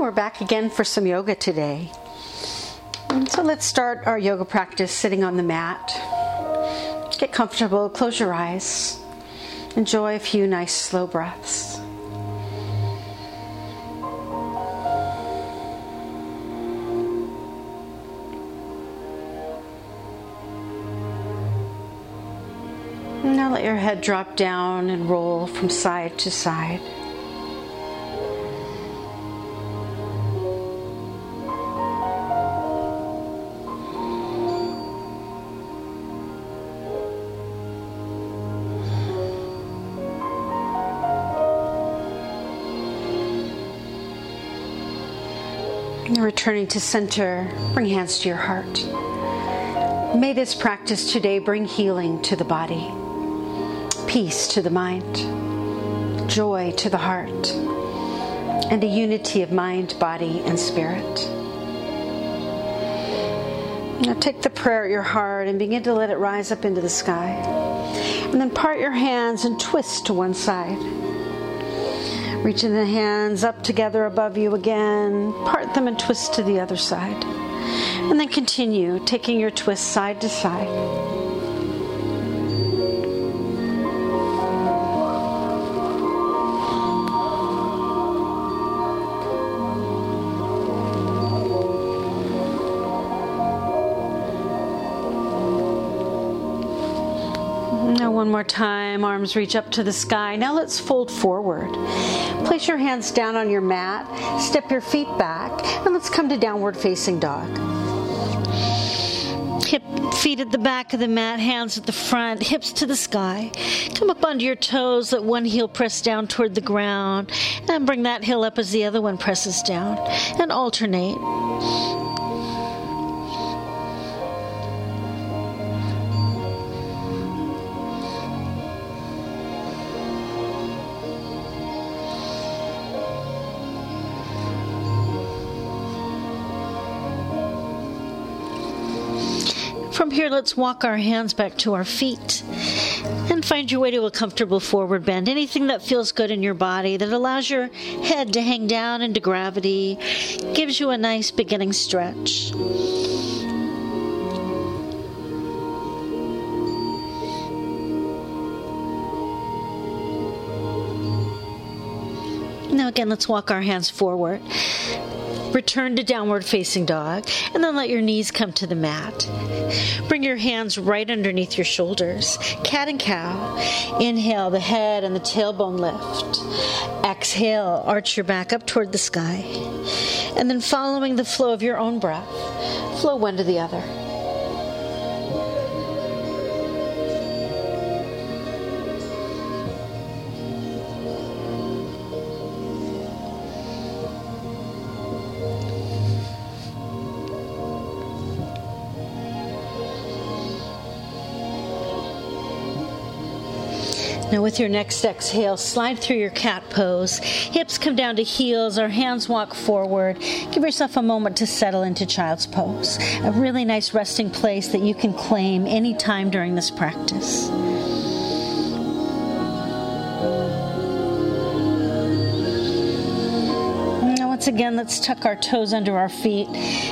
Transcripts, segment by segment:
we're back again for some yoga today. So let's start our yoga practice sitting on the mat. Get comfortable, close your eyes, enjoy a few nice slow breaths. Now let your head drop down and roll from side to side. Returning to center, bring hands to your heart. May this practice today bring healing to the body, peace to the mind, joy to the heart, and a unity of mind, body, and spirit. Now take the prayer at your heart and begin to let it rise up into the sky. And then part your hands and twist to one side. Reaching the hands up together above you again. Part them and twist to the other side. And then continue taking your twist side to side. one more time. Arms reach up to the sky. Now let's fold forward. Place your hands down on your mat. Step your feet back. And let's come to downward facing dog. Hip, feet at the back of the mat, hands at the front, hips to the sky. Come up onto your toes, let one heel press down toward the ground, and bring that heel up as the other one presses down. And alternate. Here, let's walk our hands back to our feet and find your way to a comfortable forward bend. Anything that feels good in your body that allows your head to hang down into gravity gives you a nice beginning stretch. Now, again, let's walk our hands forward. Return to downward facing dog, and then let your knees come to the mat. Bring your hands right underneath your shoulders. Cat and cow. Inhale, the head and the tailbone lift. Exhale, arch your back up toward the sky. And then, following the flow of your own breath, flow one to the other. Now, with your next exhale, slide through your cat pose. Hips come down to heels, our hands walk forward. Give yourself a moment to settle into child's pose. A really nice resting place that you can claim anytime during this practice. Now, once again, let's tuck our toes under our feet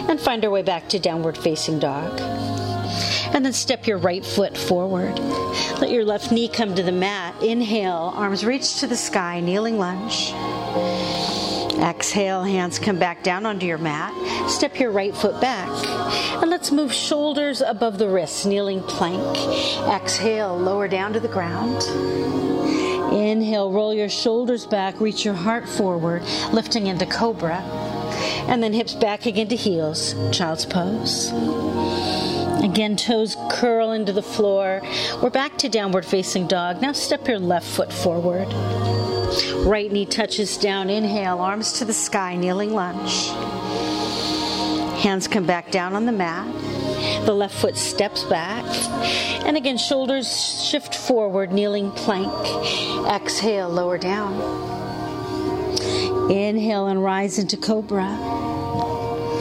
and find our way back to downward facing dog. And then step your right foot forward. Let your left knee come to the mat. Inhale, arms reach to the sky, kneeling lunge. Exhale, hands come back down onto your mat. Step your right foot back. And let's move shoulders above the wrists, kneeling plank. Exhale, lower down to the ground. Inhale, roll your shoulders back, reach your heart forward, lifting into cobra. And then hips back again to heels, child's pose. Again, toes curl into the floor. We're back to downward facing dog. Now step your left foot forward. Right knee touches down. Inhale, arms to the sky, kneeling lunge. Hands come back down on the mat. The left foot steps back. And again, shoulders shift forward, kneeling plank. Exhale, lower down. Inhale and rise into cobra.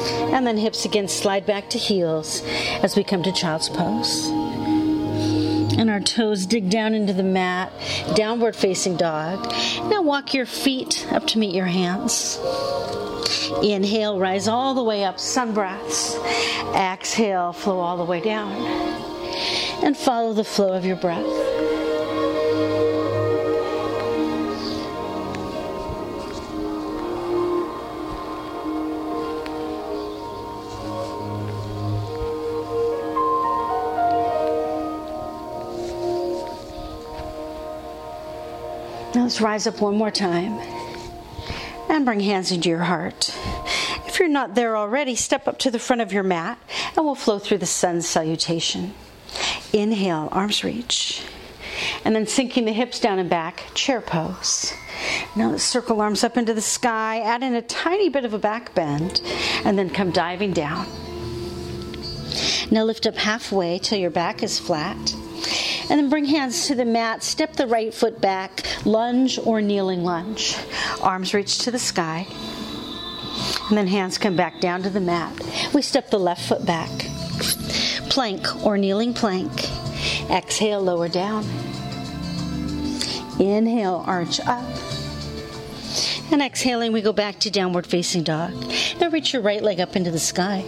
And then hips again slide back to heels as we come to child's pose. And our toes dig down into the mat, downward facing dog. Now walk your feet up to meet your hands. Inhale, rise all the way up, sun breaths. Exhale, flow all the way down. And follow the flow of your breath. Let's rise up one more time and bring hands into your heart. If you're not there already, step up to the front of your mat and we'll flow through the sun salutation. Inhale, arms reach. And then sinking the hips down and back, chair pose. Now let's circle arms up into the sky, add in a tiny bit of a back bend, and then come diving down. Now lift up halfway till your back is flat. And then bring hands to the mat. Step the right foot back, lunge or kneeling lunge. Arms reach to the sky. And then hands come back down to the mat. We step the left foot back. Plank or kneeling plank. Exhale, lower down. Inhale, arch up. And exhaling, we go back to downward facing dog. Now reach your right leg up into the sky.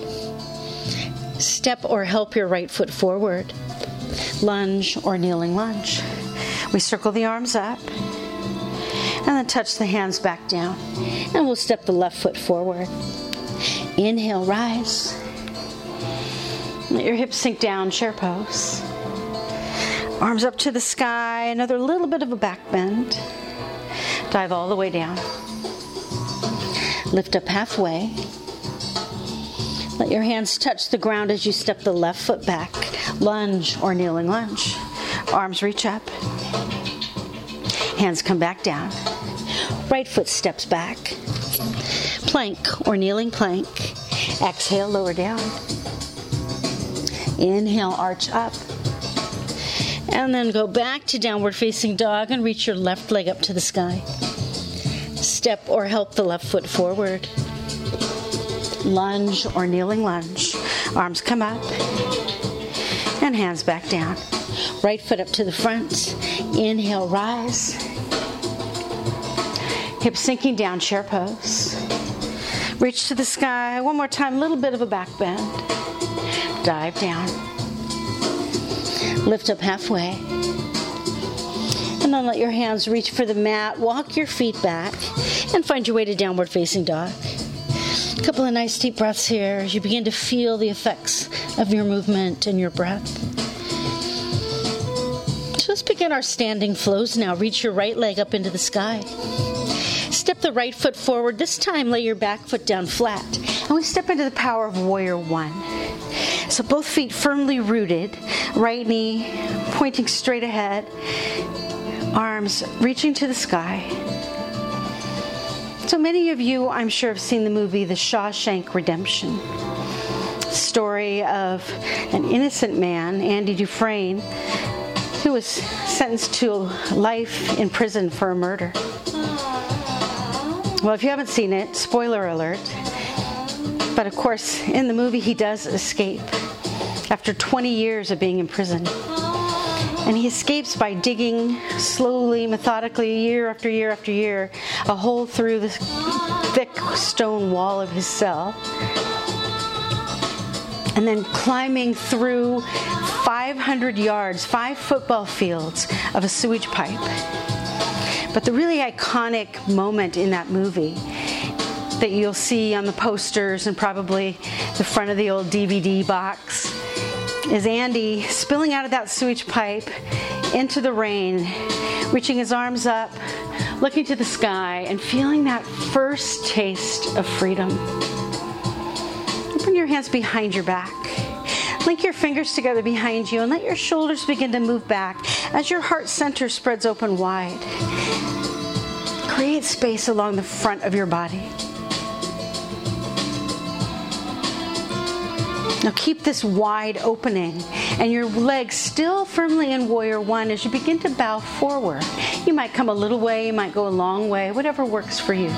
Step or help your right foot forward lunge, or kneeling lunge. We circle the arms up and then touch the hands back down. And we'll step the left foot forward. Inhale, rise. Let your hips sink down, chair pose. Arms up to the sky, another little bit of a back bend. Dive all the way down. Lift up halfway. Let your hands touch the ground as you step the left foot back lunge or kneeling lunge. Arms reach up. Hands come back down. Right foot steps back. Plank or kneeling plank. Exhale, lower down. Inhale, arch up. And then go back to downward facing dog and reach your left leg up to the sky. Step or help the left foot forward. Lunge or kneeling lunge. Arms come up and hands back down. Right foot up to the front. Inhale, rise. Hips sinking down, chair pose. Reach to the sky. One more time, a little bit of a back bend. Dive down. Lift up halfway. And then let your hands reach for the mat. Walk your feet back and find your way to downward facing dog. A couple of nice deep breaths here as you begin to feel the effects of your movement and your breath. So let's begin our standing flows now. Reach your right leg up into the sky. Step the right foot forward. This time, lay your back foot down flat. And we step into the power of warrior one. So both feet firmly rooted, right knee pointing straight ahead, arms reaching to the sky. So many of you, I'm sure, have seen the movie The Shawshank Redemption. Story of an innocent man, Andy Dufresne, who was sentenced to life in prison for a murder. Well, if you haven't seen it, spoiler alert. But of course, in the movie, he does escape after 20 years of being in prison. And he escapes by digging slowly, methodically, year after year after year, a hole through the thick stone wall of his cell. And then climbing through 500 yards, five football fields of a sewage pipe. But the really iconic moment in that movie that you'll see on the posters and probably the front of the old DVD box is Andy spilling out of that sewage pipe into the rain, reaching his arms up, looking to the sky, and feeling that first taste of freedom. Bring your hands behind your back. Link your fingers together behind you and let your shoulders begin to move back as your heart center spreads open wide. Create space along the front of your body. Now keep this wide opening and your legs still firmly in warrior one as you begin to bow forward. You might come a little way, you might go a long way, whatever works for you.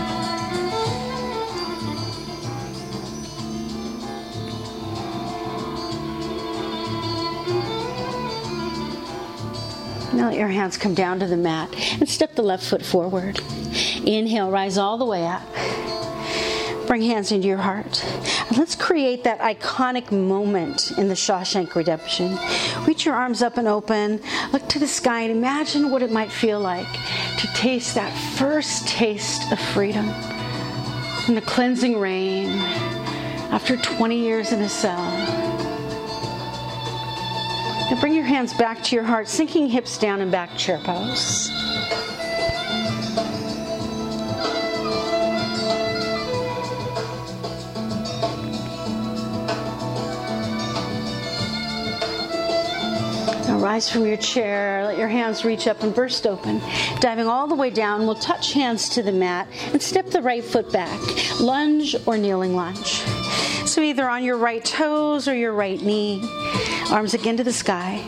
Now let your hands come down to the mat and step the left foot forward. Inhale, rise all the way up. Bring hands into your heart. And let's create that iconic moment in the Shawshank Redemption. Reach your arms up and open. Look to the sky and imagine what it might feel like to taste that first taste of freedom in the cleansing rain after 20 years in a cell. Now bring your hands back to your heart, sinking hips down and back chair pose. Rise from your chair, let your hands reach up and burst open. Diving all the way down, we'll touch hands to the mat and step the right foot back. Lunge or kneeling lunge. So either on your right toes or your right knee. Arms again to the sky.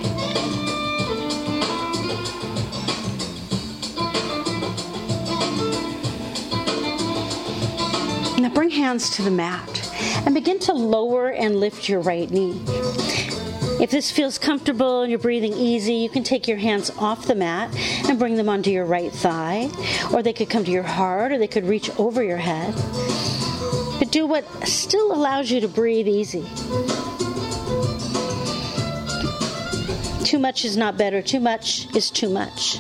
Now bring hands to the mat and begin to lower and lift your right knee. If this feels comfortable and you're breathing easy, you can take your hands off the mat and bring them onto your right thigh, or they could come to your heart, or they could reach over your head. But do what still allows you to breathe easy. Too much is not better. Too much is too much.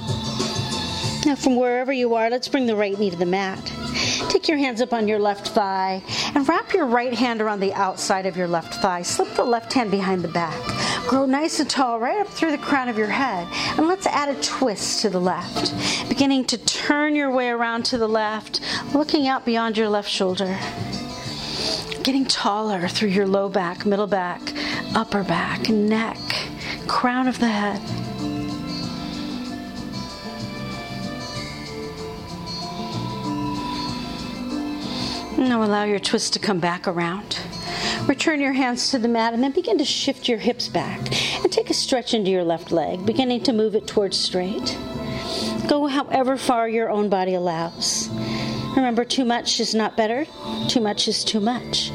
Now, from wherever you are, let's bring the right knee to the mat. Take your hands up on your left thigh and wrap your right hand around the outside of your left thigh. Slip the left hand behind the back. Grow nice and tall right up through the crown of your head. And let's add a twist to the left. Beginning to turn your way around to the left, looking out beyond your left shoulder. Getting taller through your low back, middle back, upper back, neck crown of the head. Now allow your twist to come back around. Return your hands to the mat and then begin to shift your hips back and take a stretch into your left leg, beginning to move it towards straight. Go however far your own body allows. Remember, too much is not better, too much is too much.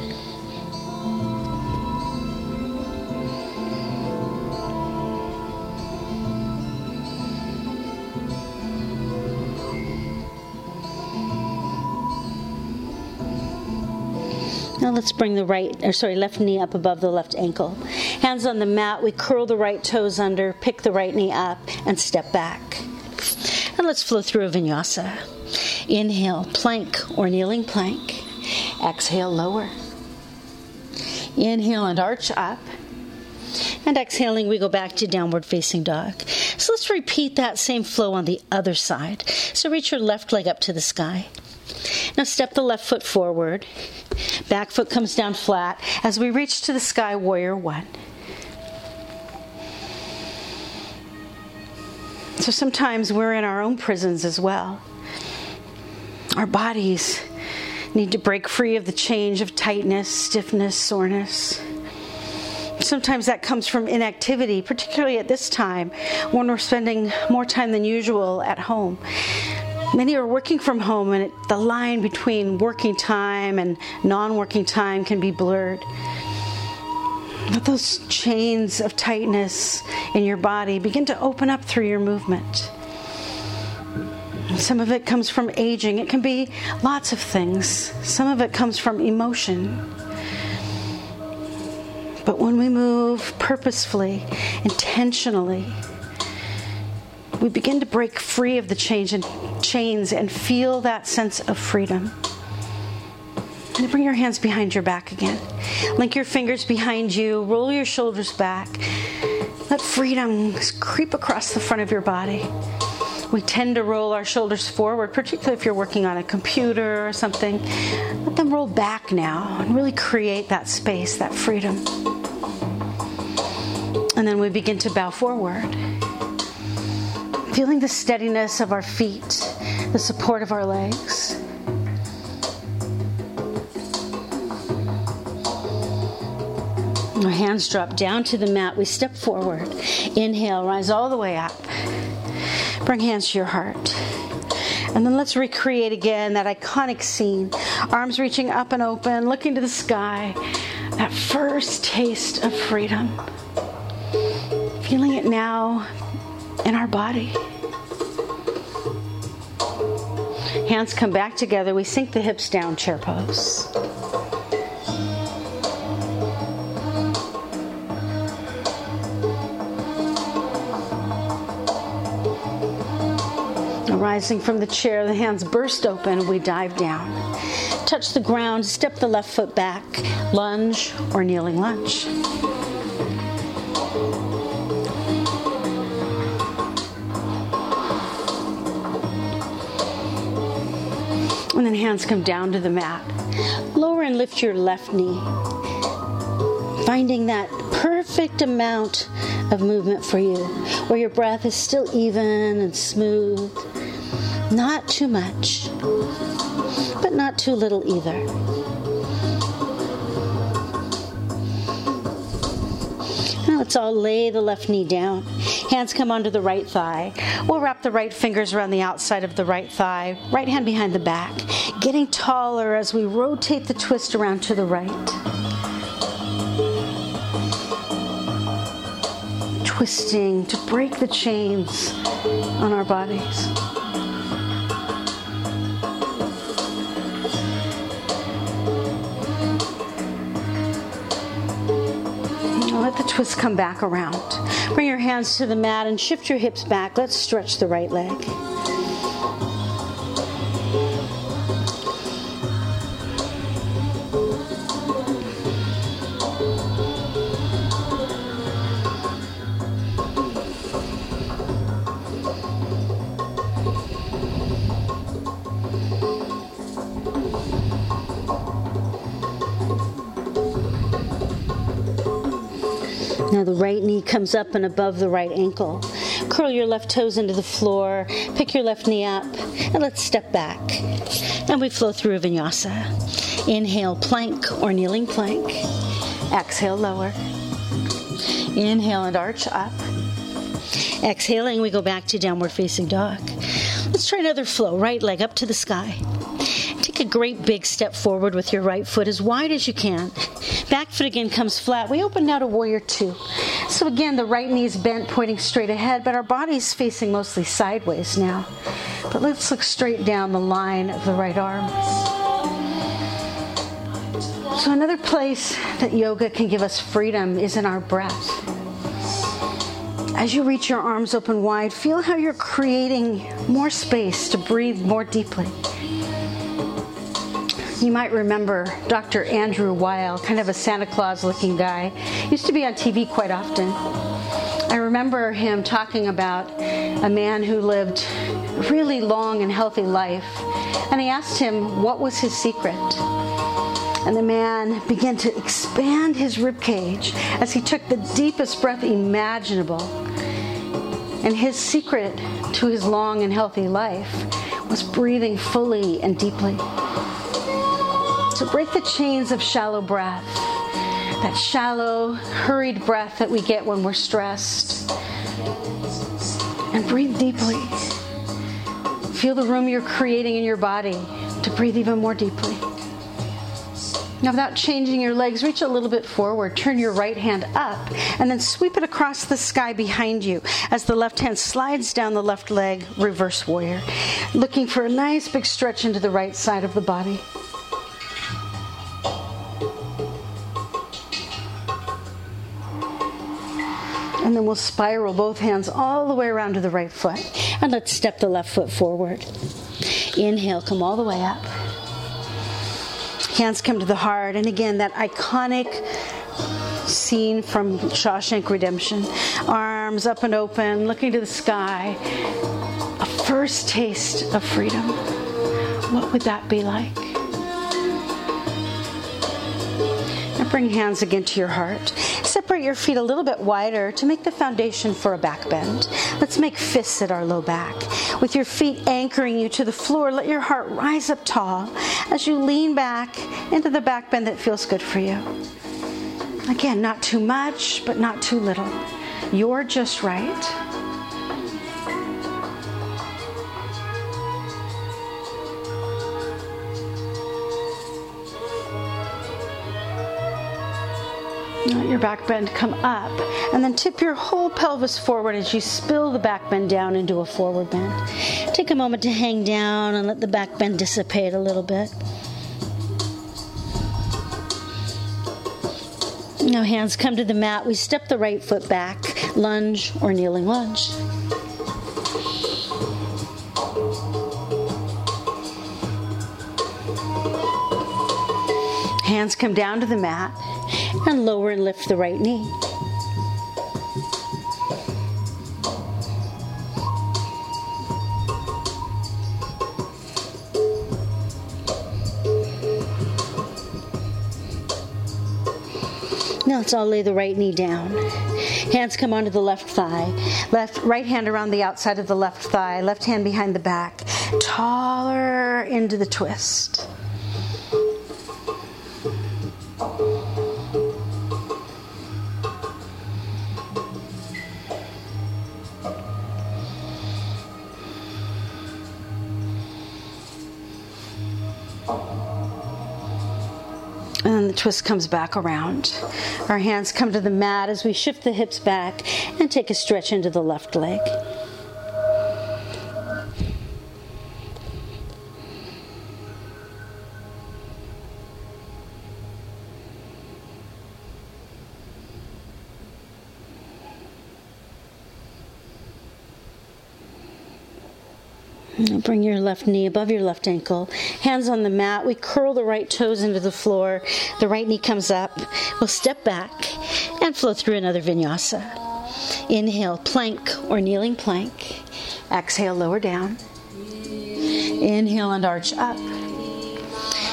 Let's bring the right, or sorry, left knee up above the left ankle. Hands on the mat, we curl the right toes under, pick the right knee up, and step back. And let's flow through a vinyasa. Inhale, plank or kneeling plank. Exhale, lower. Inhale and arch up. And exhaling, we go back to downward facing dog. So let's repeat that same flow on the other side. So reach your left leg up to the sky. Now step the left foot forward. Back foot comes down flat as we reach to the sky, warrior one. So sometimes we're in our own prisons as well. Our bodies need to break free of the change of tightness, stiffness, soreness. Sometimes that comes from inactivity, particularly at this time when we're spending more time than usual at home. Many are working from home, and the line between working time and non working time can be blurred. Let those chains of tightness in your body begin to open up through your movement. Some of it comes from aging, it can be lots of things. Some of it comes from emotion. But when we move purposefully, intentionally, we begin to break free of the change and chains and feel that sense of freedom. And bring your hands behind your back again. Link your fingers behind you, roll your shoulders back. Let freedom creep across the front of your body. We tend to roll our shoulders forward, particularly if you're working on a computer or something. Let them roll back now and really create that space, that freedom. And then we begin to bow forward feeling the steadiness of our feet, the support of our legs. Our hands drop down to the mat. We step forward. Inhale, rise all the way up. Bring hands to your heart. And then let's recreate again that iconic scene. Arms reaching up and open, looking to the sky. That first taste of freedom. Feeling it now in our body. Hands come back together. We sink the hips down, chair pose. Rising from the chair, the hands burst open, we dive down. Touch the ground, step the left foot back, lunge or kneeling lunge. Hands come down to the mat. Lower and lift your left knee. Finding that perfect amount of movement for you, where your breath is still even and smooth. Not too much, but not too little either. Now let's all lay the left knee down. Hands come onto the right thigh. We'll wrap the right fingers around the outside of the right thigh, right hand behind the back, getting taller as we rotate the twist around to the right. Twisting to break the chains on our bodies. Let the twist come back around. Bring your hands to the mat and shift your hips back. Let's stretch the right leg. Now the right knee comes up and above the right ankle. Curl your left toes into the floor, pick your left knee up, and let's step back. And we flow through a vinyasa. Inhale, plank or kneeling plank. Exhale, lower. Inhale and arch up. Exhaling, we go back to downward facing dog. Let's try another flow. Right leg up to the sky. Take a great big step forward with your right foot as wide as you can. Back foot again comes flat. We open now to warrior two. So again, the right knee is bent, pointing straight ahead, but our body's facing mostly sideways now. But let's look straight down the line of the right arm. So another place that yoga can give us freedom is in our breath. As you reach your arms open wide, feel how you're creating more space to breathe more deeply. You might remember Dr. Andrew Weil, kind of a Santa Claus looking guy, used to be on TV quite often. I remember him talking about a man who lived a really long and healthy life, and he asked him what was his secret. And the man began to expand his rib cage as he took the deepest breath imaginable. And his secret to his long and healthy life was breathing fully and deeply. So break the chains of shallow breath, that shallow, hurried breath that we get when we're stressed. And breathe deeply. Feel the room you're creating in your body to breathe even more deeply. Now, without changing your legs, reach a little bit forward. Turn your right hand up and then sweep it across the sky behind you as the left hand slides down the left leg, reverse warrior. Looking for a nice big stretch into the right side of the body. And then we'll spiral both hands all the way around to the right foot. And let's step the left foot forward. Inhale, come all the way up. Hands come to the heart. And again, that iconic scene from Shawshank Redemption. Arms up and open, looking to the sky. A first taste of freedom. What would that be like? Bring hands again to your heart. Separate your feet a little bit wider to make the foundation for a back bend. Let's make fists at our low back. With your feet anchoring you to the floor, let your heart rise up tall as you lean back into the back bend that feels good for you. Again, not too much, but not too little. You're just right. Let your back bend come up and then tip your whole pelvis forward as you spill the back bend down into a forward bend. Take a moment to hang down and let the back bend dissipate a little bit. Now, hands come to the mat. We step the right foot back, lunge or kneeling lunge. Hands come down to the mat and lower and lift the right knee. Now let's all lay the right knee down. Hands come onto the left thigh. Left right hand around the outside of the left thigh. Left hand behind the back. Taller into the twist. Twist comes back around. Our hands come to the mat as we shift the hips back and take a stretch into the left leg. Bring your left knee above your left ankle. Hands on the mat. We curl the right toes into the floor. The right knee comes up. We'll step back and flow through another vinyasa. Inhale, plank or kneeling plank. Exhale, lower down. Inhale and arch up.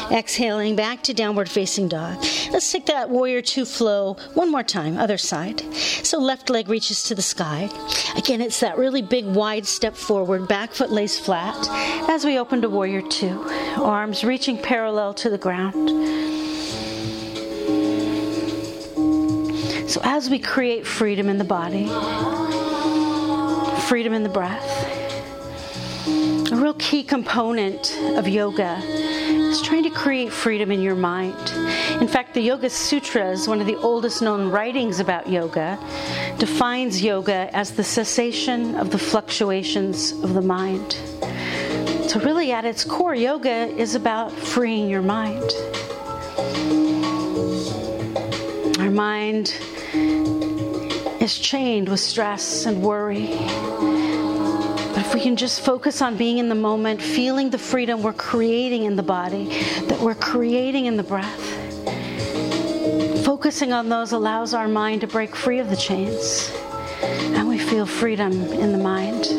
Exhaling back to downward facing dog. Let's take that warrior two flow one more time, other side. So left leg reaches to the sky. Again, it's that really big wide step forward, back foot lays flat as we open to warrior two. Arms reaching parallel to the ground. So as we create freedom in the body, freedom in the breath, a real key component of yoga trying to create freedom in your mind. In fact, the Yoga Sutras, one of the oldest known writings about yoga, defines yoga as the cessation of the fluctuations of the mind. So, really, at its core, yoga is about freeing your mind. Our mind is chained with stress and worry. We can just focus on being in the moment, feeling the freedom we're creating in the body, that we're creating in the breath, focusing on those allows our mind to break free of the chains. And we feel freedom in the mind.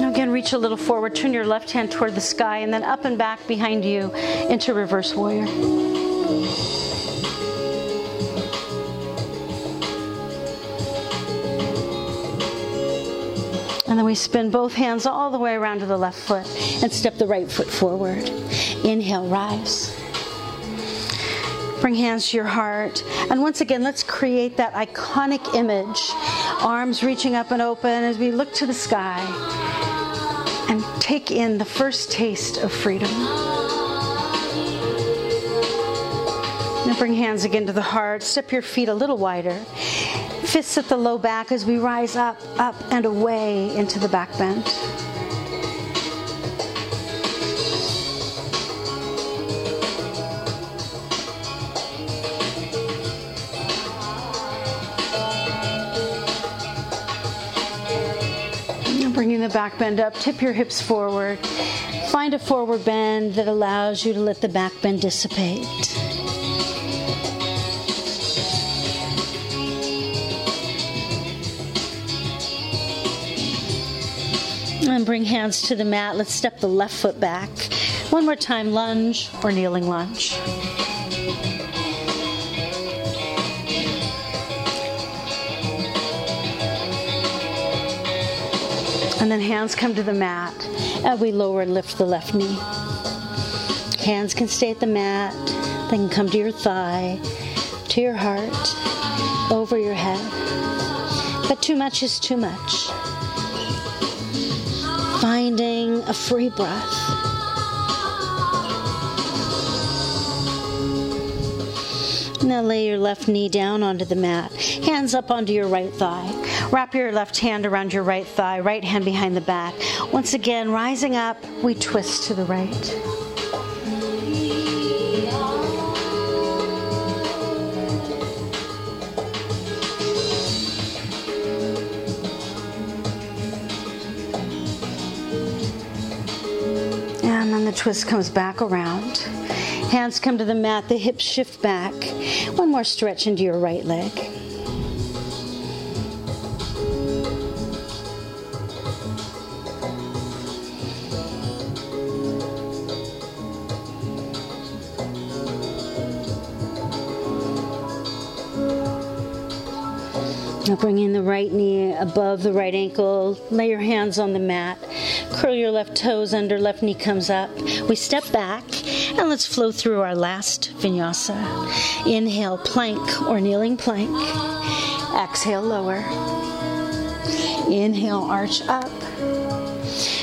Now, again, reach a little forward, turn your left hand toward the sky, and then up and back behind you into reverse warrior. And then we spin both hands all the way around to the left foot and step the right foot forward. Inhale, rise. Bring hands to your heart. And once again, let's create that iconic image. Arms reaching up and open as we look to the sky and take in the first taste of freedom. Now bring hands again to the heart. Step your feet a little wider. Fists at the low back as we rise up, up, and away into the back bend. Bringing the back bend up, tip your hips forward. Find a forward bend that allows you to let the back bend dissipate. And bring hands to the mat. Let's step the left foot back. One more time, lunge or kneeling lunge. And then hands come to the mat and we lower and lift the left knee. Hands can stay at the mat, they can come to your thigh, to your heart, over your head. But too much is too much. Finding a free breath. Now lay your left knee down onto the mat, hands up onto your right thigh. Wrap your left hand around your right thigh, right hand behind the back. Once again, rising up, we twist to the right. And then the twist comes back around. Hands come to the mat, the hips shift back. One more stretch into your right leg. Now bring in the right knee above the right ankle. Lay your hands on the mat. Curl your left toes under, left knee comes up. We step back and let's flow through our last vinyasa. Inhale, plank or kneeling plank. Exhale, lower. Inhale, arch up.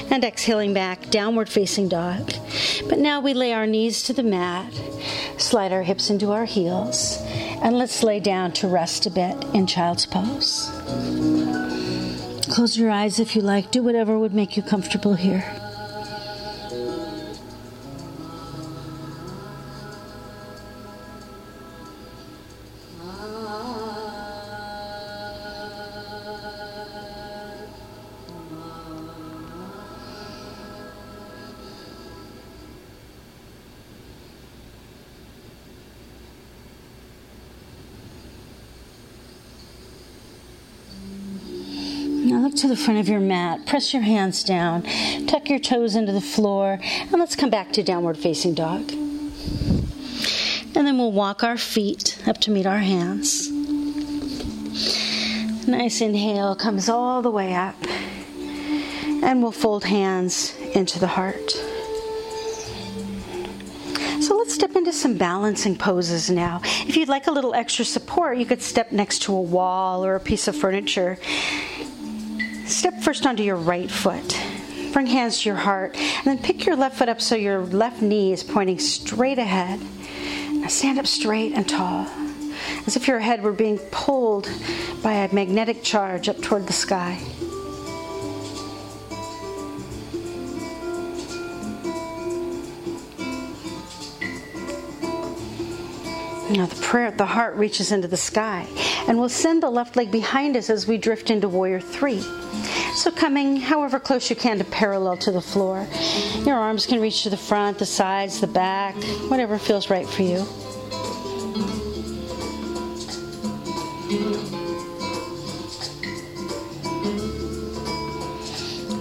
And exhaling back, downward facing dog. But now we lay our knees to the mat, slide our hips into our heels, and let's lay down to rest a bit in child's pose. Close your eyes if you like. Do whatever would make you comfortable here. To the front of your mat. Press your hands down. Tuck your toes into the floor. And let's come back to downward facing dog. And then we'll walk our feet up to meet our hands. Nice inhale comes all the way up. And we'll fold hands into the heart. So let's step into some balancing poses now. If you'd like a little extra support, you could step next to a wall or a piece of furniture. Step first onto your right foot. Bring hands to your heart, and then pick your left foot up so your left knee is pointing straight ahead. Now stand up straight and tall, as if your head were being pulled by a magnetic charge up toward the sky. Now, the prayer, the heart reaches into the sky, and we'll send the left leg behind us as we drift into warrior three. So, coming however close you can to parallel to the floor. Your arms can reach to the front, the sides, the back, whatever feels right for you.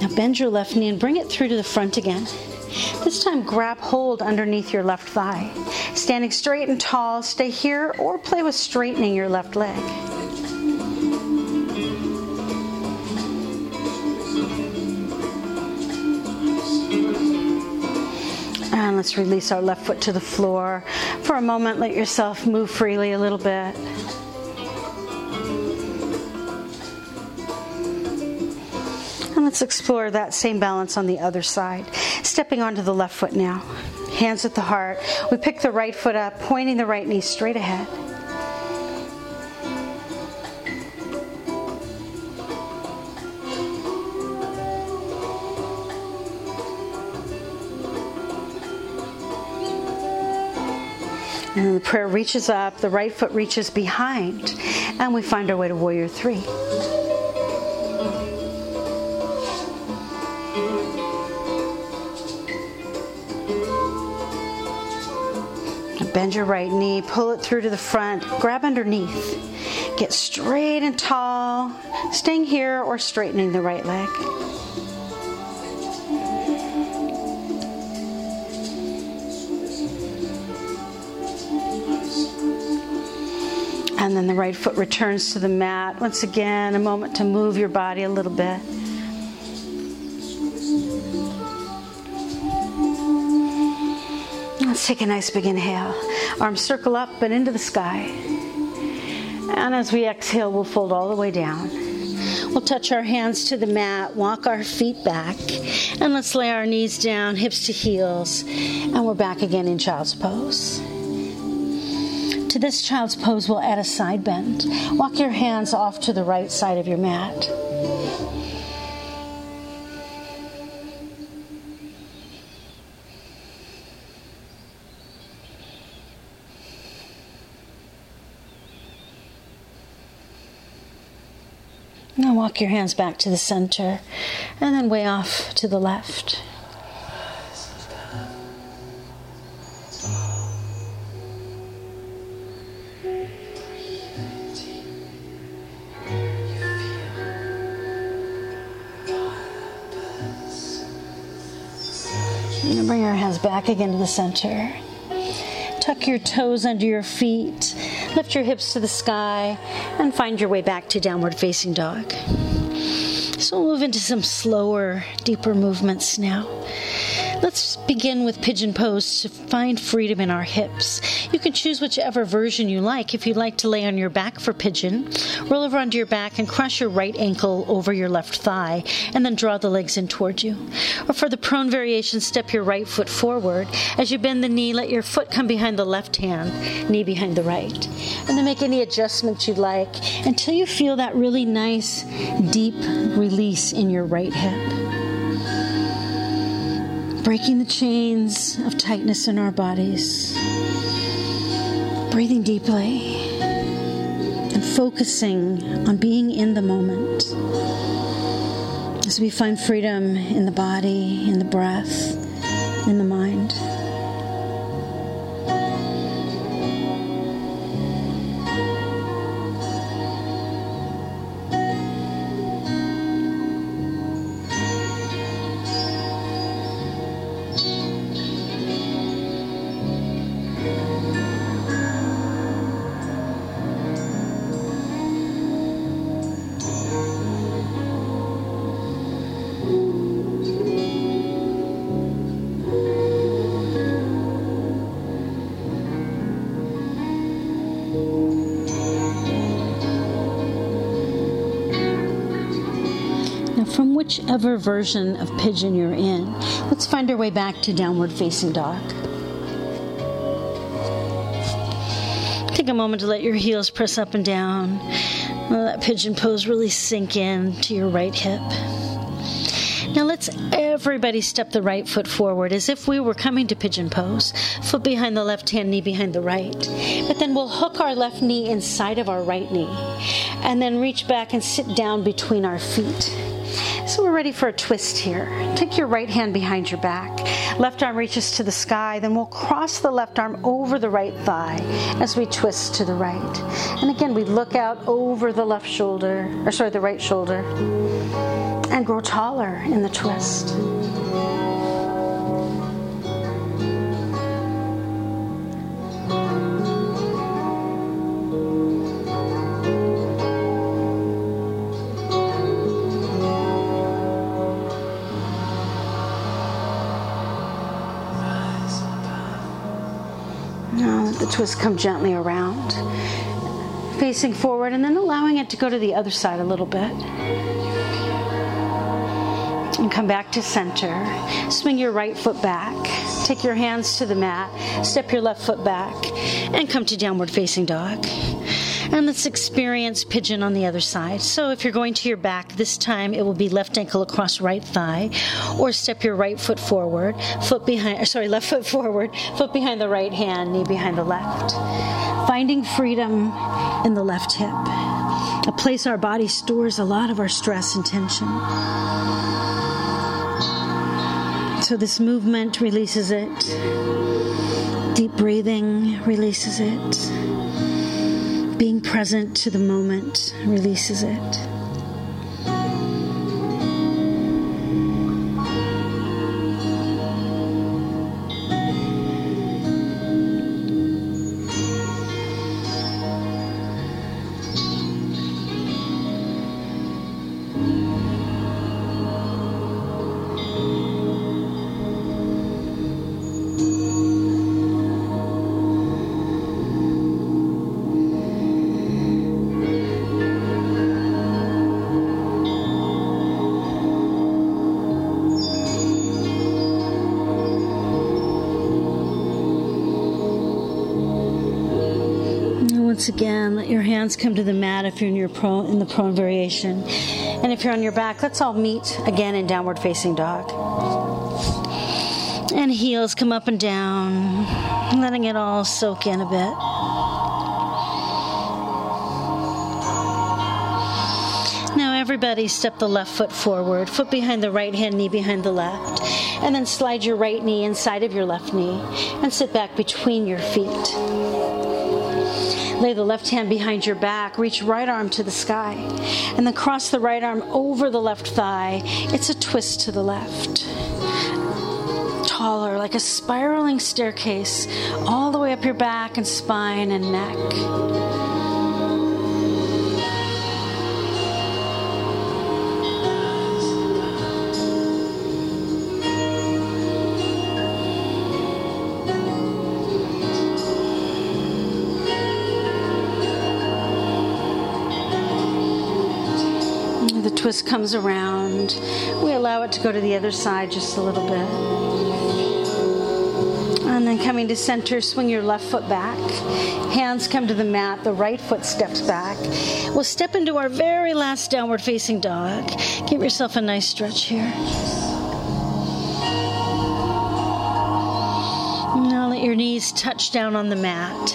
Now, bend your left knee and bring it through to the front again. This time, grab hold underneath your left thigh. Standing straight and tall, stay here or play with straightening your left leg. And let's release our left foot to the floor. For a moment, let yourself move freely a little bit. Let's explore that same balance on the other side. Stepping onto the left foot now. Hands at the heart. We pick the right foot up, pointing the right knee straight ahead. And the prayer reaches up, the right foot reaches behind, and we find our way to warrior three. Bend your right knee, pull it through to the front, grab underneath. Get straight and tall, staying here or straightening the right leg. And then the right foot returns to the mat. Once again, a moment to move your body a little bit. Take a nice big inhale. Arms circle up and into the sky. And as we exhale, we'll fold all the way down. We'll touch our hands to the mat, walk our feet back, and let's lay our knees down, hips to heels, and we're back again in child's pose. To this child's pose, we'll add a side bend. Walk your hands off to the right side of your mat. Walk your hands back to the center and then way off to the left. And bring your hands back again to the center. Tuck your toes under your feet. Lift your hips to the sky and find your way back to downward facing dog. So we'll move into some slower, deeper movements now. Let's begin with pigeon pose to find freedom in our hips. You can choose whichever version you like. If you'd like to lay on your back for pigeon, roll over onto your back and cross your right ankle over your left thigh, and then draw the legs in towards you. Or for the prone variation, step your right foot forward. As you bend the knee, let your foot come behind the left hand, knee behind the right. And then make any adjustments you'd like until you feel that really nice, deep release in your right hip breaking the chains of tightness in our bodies, breathing deeply, and focusing on being in the moment as we find freedom in the body, in the breath, in the mind. From whichever version of pigeon you're in, let's find our way back to downward facing dog. Take a moment to let your heels press up and down. Let that pigeon pose really sink in to your right hip. Now let's everybody step the right foot forward as if we were coming to pigeon pose. Foot behind the left hand, knee behind the right. But then we'll hook our left knee inside of our right knee and then reach back and sit down between our feet. So we're ready for a twist here. Take your right hand behind your back. Left arm reaches to the sky. Then we'll cross the left arm over the right thigh as we twist to the right. And again, we look out over the left shoulder, or sorry, the right shoulder, and grow taller in the twist. Twist come gently around, facing forward, and then allowing it to go to the other side a little bit. And come back to center. Swing your right foot back. Take your hands to the mat. Step your left foot back. And come to downward facing dog. And let's experience pigeon on the other side. So if you're going to your back, this time it will be left ankle across right thigh, or step your right foot forward, foot behind, sorry, left foot forward, foot behind the right hand, knee behind the left. Finding freedom in the left hip, a place our body stores a lot of our stress and tension. So this movement releases it. Deep breathing releases it present to the moment releases it. Once again, let your hands come to the mat if you're in your prone in the prone variation. And if you're on your back, let's all meet again in downward facing dog. And heels come up and down, letting it all soak in a bit. Now, everybody step the left foot forward, foot behind the right hand, knee behind the left. And then slide your right knee inside of your left knee and sit back between your feet. Lay the left hand behind your back, reach right arm to the sky, and then cross the right arm over the left thigh. It's a twist to the left. Taller, like a spiraling staircase, all the way up your back and spine and neck. Twist comes around, we allow it to go to the other side just a little bit. And then coming to center, swing your left foot back. Hands come to the mat, the right foot steps back. We'll step into our very last downward facing dog. Give yourself a nice stretch here. Now let your knees touch down on the mat.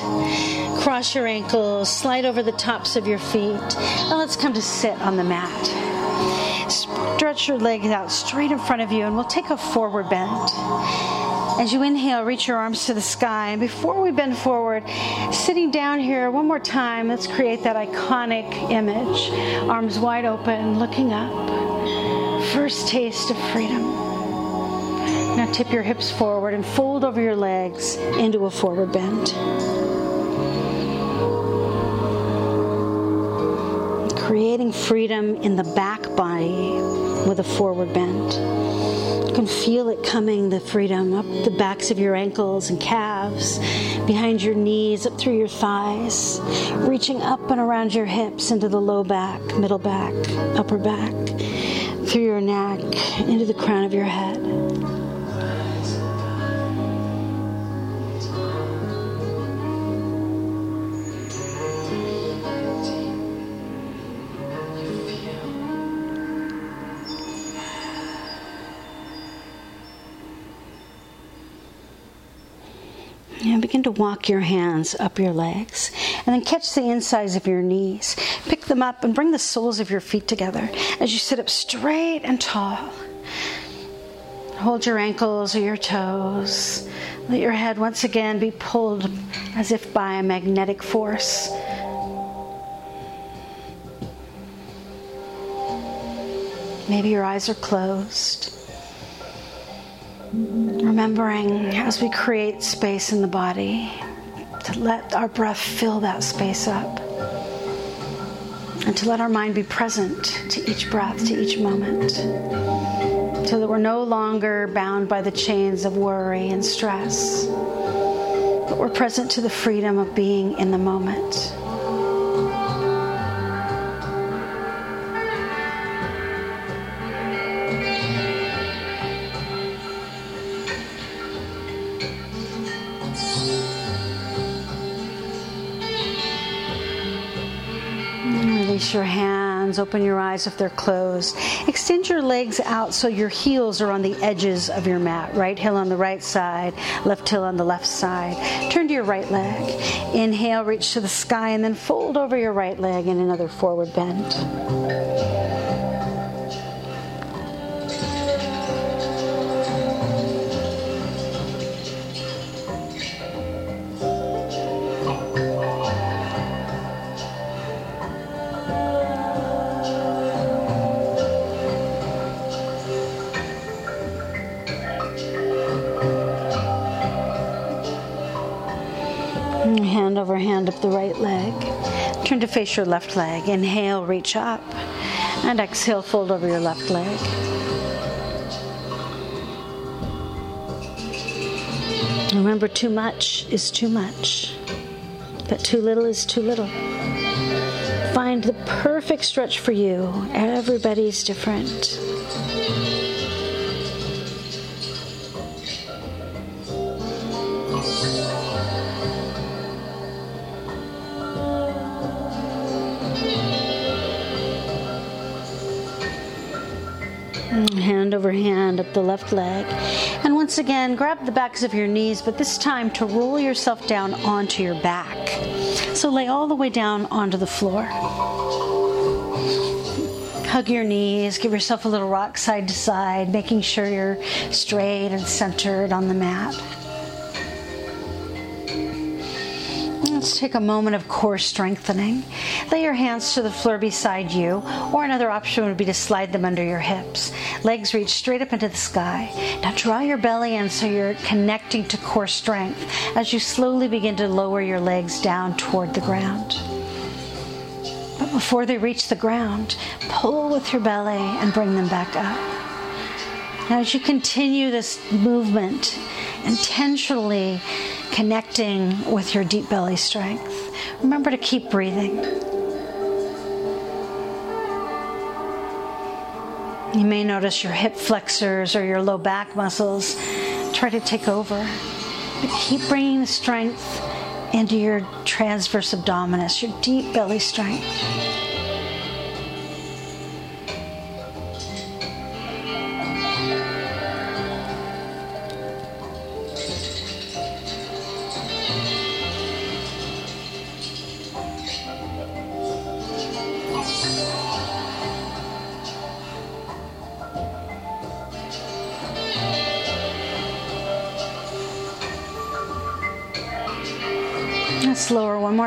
Cross your ankles, slide over the tops of your feet. Now let's come to sit on the mat. Stretch your legs out straight in front of you, and we'll take a forward bend. As you inhale, reach your arms to the sky. And before we bend forward, sitting down here one more time, let's create that iconic image. Arms wide open, looking up. First taste of freedom. Now tip your hips forward and fold over your legs into a forward bend. creating freedom in the back body with a forward bend. You can feel it coming, the freedom, up the backs of your ankles and calves, behind your knees, up through your thighs, reaching up and around your hips into the low back, middle back, upper back, through your neck, into the crown of your head. Walk your hands up your legs and then catch the insides of your knees. Pick them up and bring the soles of your feet together as you sit up straight and tall. Hold your ankles or your toes. Let your head once again be pulled as if by a magnetic force. Maybe your eyes are closed. Remembering as we create space in the body to let our breath fill that space up and to let our mind be present to each breath, to each moment, so that we're no longer bound by the chains of worry and stress, but we're present to the freedom of being in the moment. Your hands, open your eyes if they're closed. Extend your legs out so your heels are on the edges of your mat. Right heel on the right side, left heel on the left side. Turn to your right leg. Inhale, reach to the sky, and then fold over your right leg in another forward bend. Face your left leg. Inhale, reach up. And exhale, fold over your left leg. Remember, too much is too much, but too little is too little. Find the perfect stretch for you. Everybody's different. Hand up the left leg. And once again, grab the backs of your knees, but this time to roll yourself down onto your back. So lay all the way down onto the floor. Hug your knees, give yourself a little rock side to side, making sure you're straight and centered on the mat. Take a moment of core strengthening. Lay your hands to the floor beside you, or another option would be to slide them under your hips. Legs reach straight up into the sky. Now draw your belly in so you're connecting to core strength as you slowly begin to lower your legs down toward the ground. But before they reach the ground, pull with your belly and bring them back up. Now, as you continue this movement, intentionally connecting with your deep belly strength. Remember to keep breathing. You may notice your hip flexors or your low back muscles try to take over. But keep bringing the strength into your transverse abdominis, your deep belly strength.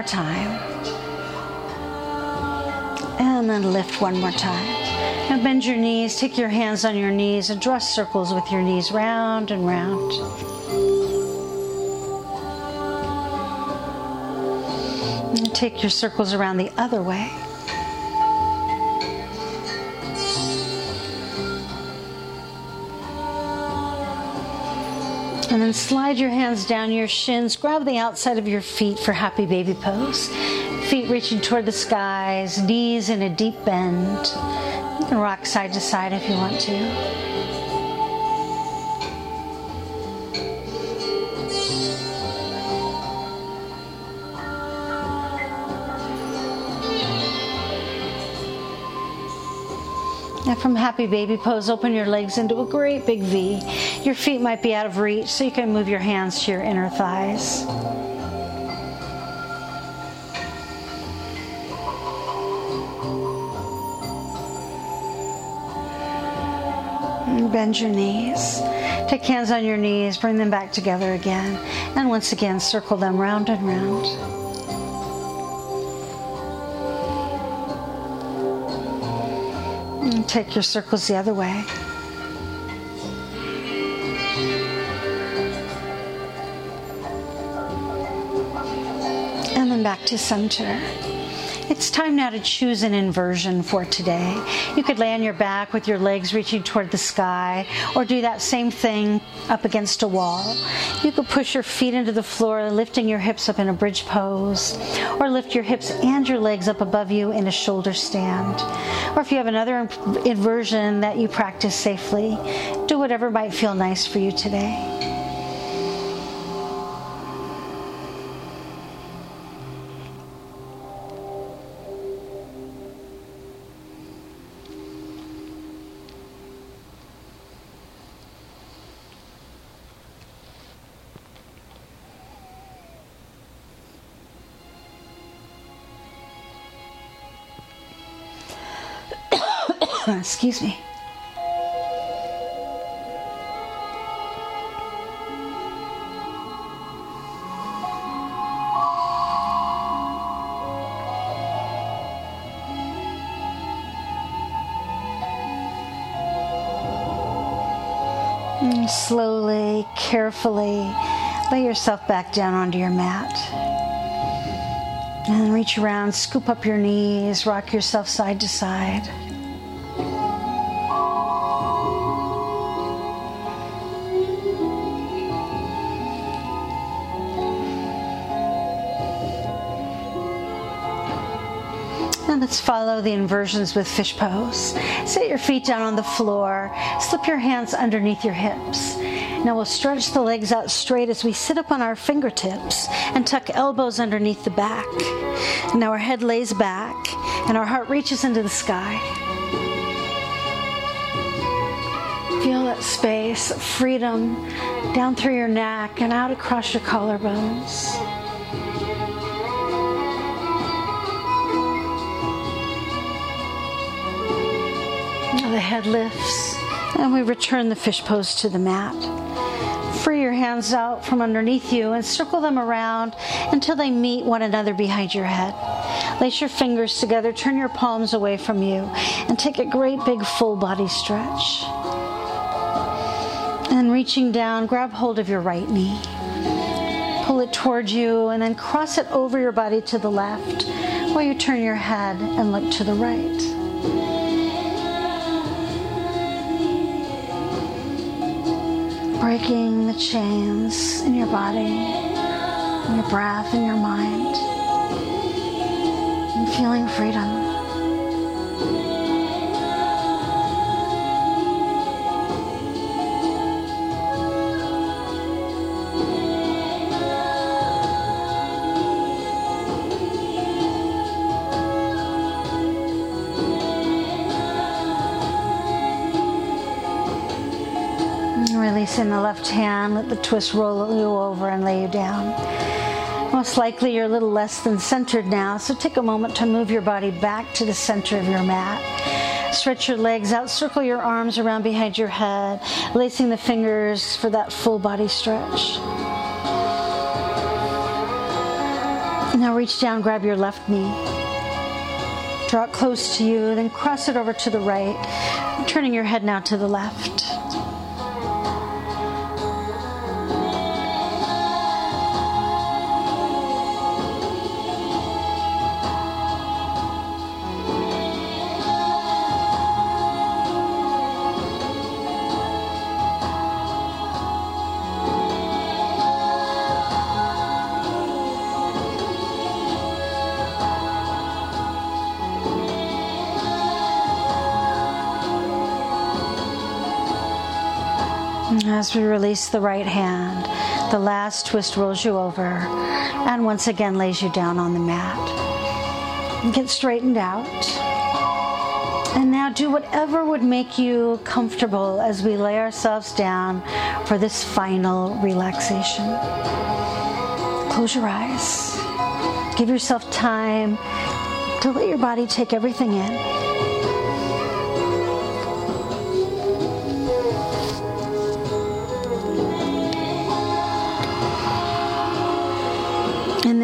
Time. And then lift one more time. Now bend your knees, take your hands on your knees and draw circles with your knees round and round. And take your circles around the other way. And then slide your hands down your shins. Grab the outside of your feet for happy baby pose. Feet reaching toward the skies, knees in a deep bend. You can rock side to side if you want to. Now, from happy baby pose, open your legs into a great big V. Your feet might be out of reach, so you can move your hands to your inner thighs. bend your knees. Take hands on your knees, bring them back together again, and once again circle them round and round. Take your circles the other way. And then back to center. It's time now to choose an inversion for today. You could lay on your back with your legs reaching toward the sky, or do that same thing up against a wall. You could push your feet into the floor, lifting your hips up in a bridge pose, or lift your hips and your legs up above you in a shoulder stand. Or if you have another inversion that you practice safely, do whatever might feel nice for you today. Excuse me. And slowly, carefully, lay yourself back down onto your mat. And reach around, scoop up your knees, rock yourself side to side. Let's follow the inversions with fish pose. Set your feet down on the floor. Slip your hands underneath your hips. Now we'll stretch the legs out straight as we sit up on our fingertips and tuck elbows underneath the back. Now our head lays back and our heart reaches into the sky. Feel that space freedom down through your neck and out across your collarbones. Head lifts, and we return the fish pose to the mat. Free your hands out from underneath you and circle them around until they meet one another behind your head. Lace your fingers together, turn your palms away from you, and take a great big full body stretch. And reaching down, grab hold of your right knee. Pull it towards you and then cross it over your body to the left while you turn your head and look to the right. Breaking the chains in your body, in your breath, in your mind, and feeling freedom. Left hand. Let the twist roll you over and lay you down. Most likely you're a little less than centered now, so take a moment to move your body back to the center of your mat. Stretch your legs out, circle your arms around behind your head, lacing the fingers for that full body stretch. Now reach down, grab your left knee. Draw it close to you, then cross it over to the right, turning your head now to the left. As we release the right hand, the last twist rolls you over and once again lays you down on the mat. Get straightened out. And now do whatever would make you comfortable as we lay ourselves down for this final relaxation. Close your eyes. Give yourself time to let your body take everything in.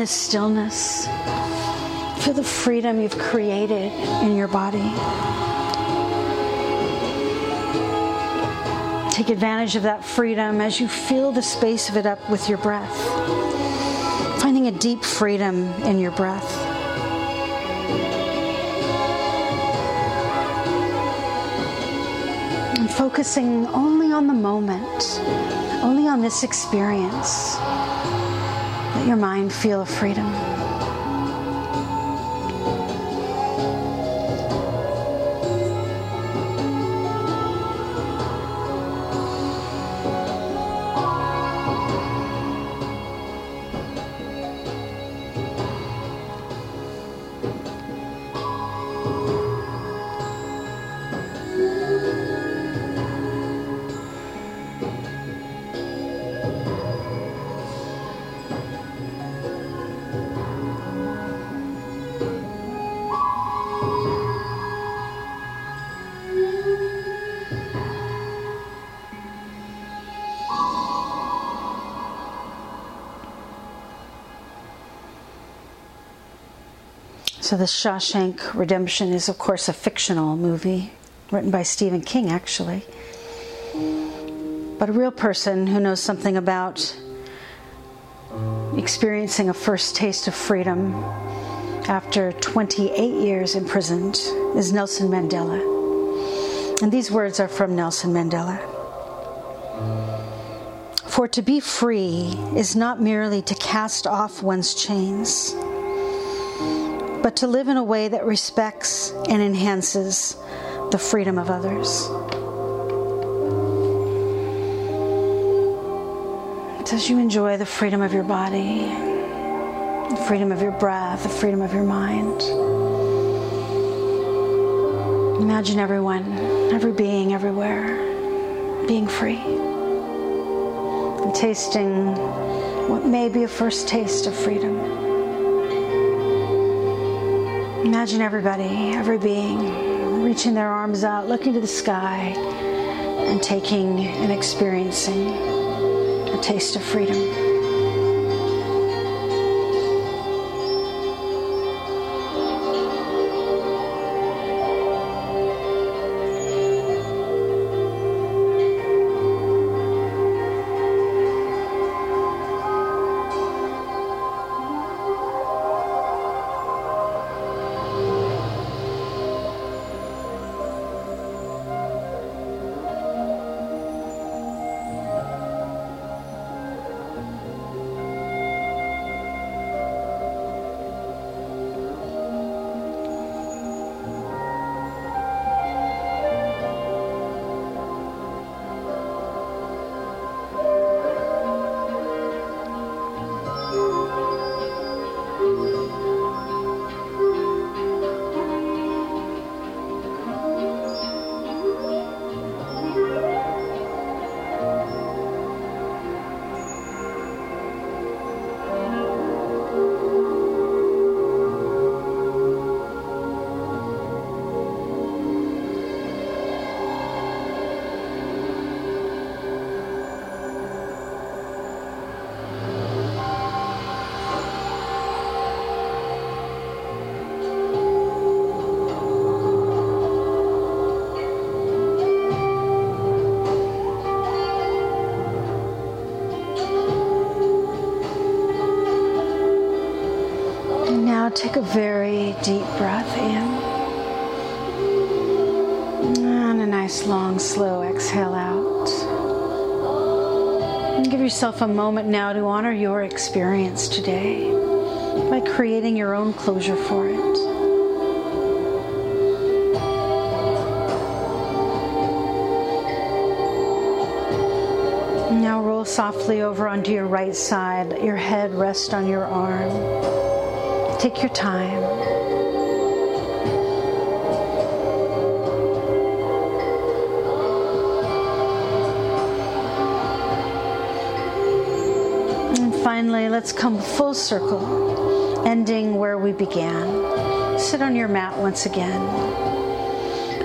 This stillness. Feel the freedom you've created in your body. Take advantage of that freedom as you fill the space of it up with your breath. Finding a deep freedom in your breath. And focusing only on the moment, only on this experience. Let your mind feel freedom. So, The Shawshank Redemption is, of course, a fictional movie written by Stephen King, actually. But a real person who knows something about experiencing a first taste of freedom after 28 years imprisoned is Nelson Mandela. And these words are from Nelson Mandela. For to be free is not merely to cast off one's chains but to live in a way that respects and enhances the freedom of others. As you enjoy the freedom of your body, the freedom of your breath, the freedom of your mind, imagine everyone, every being, everywhere being free, and tasting what may be a first taste of freedom. Imagine everybody, every being, reaching their arms out, looking to the sky, and taking and experiencing a taste of freedom. Deep breath in. And a nice, long, slow exhale out. And give yourself a moment now to honor your experience today by creating your own closure for it. Now roll softly over onto your right side. Let your head rest on your arm. Take your time. Finally, let's come full circle, ending where we began. Sit on your mat once again.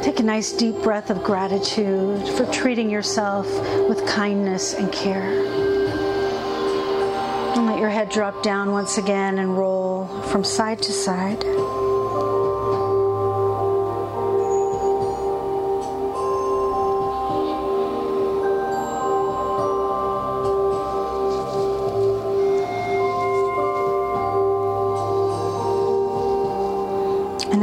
Take a nice deep breath of gratitude for treating yourself with kindness and care And let your head drop down once again and roll from side to side.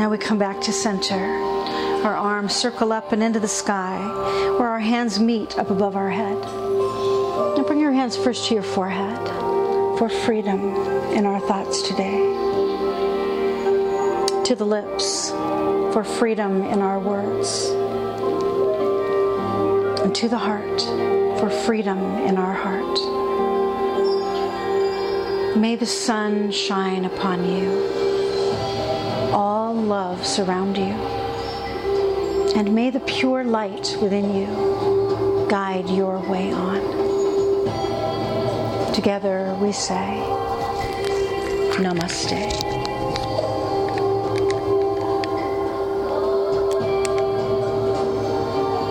Now we come back to center. Our arms circle up and into the sky, where our hands meet up above our head. Now bring your hands first to your forehead for freedom in our thoughts today. To the lips for freedom in our words. And to the heart for freedom in our heart. May the sun shine upon you. Love surround you. And may the pure light within you guide your way on. Together we say, Namaste.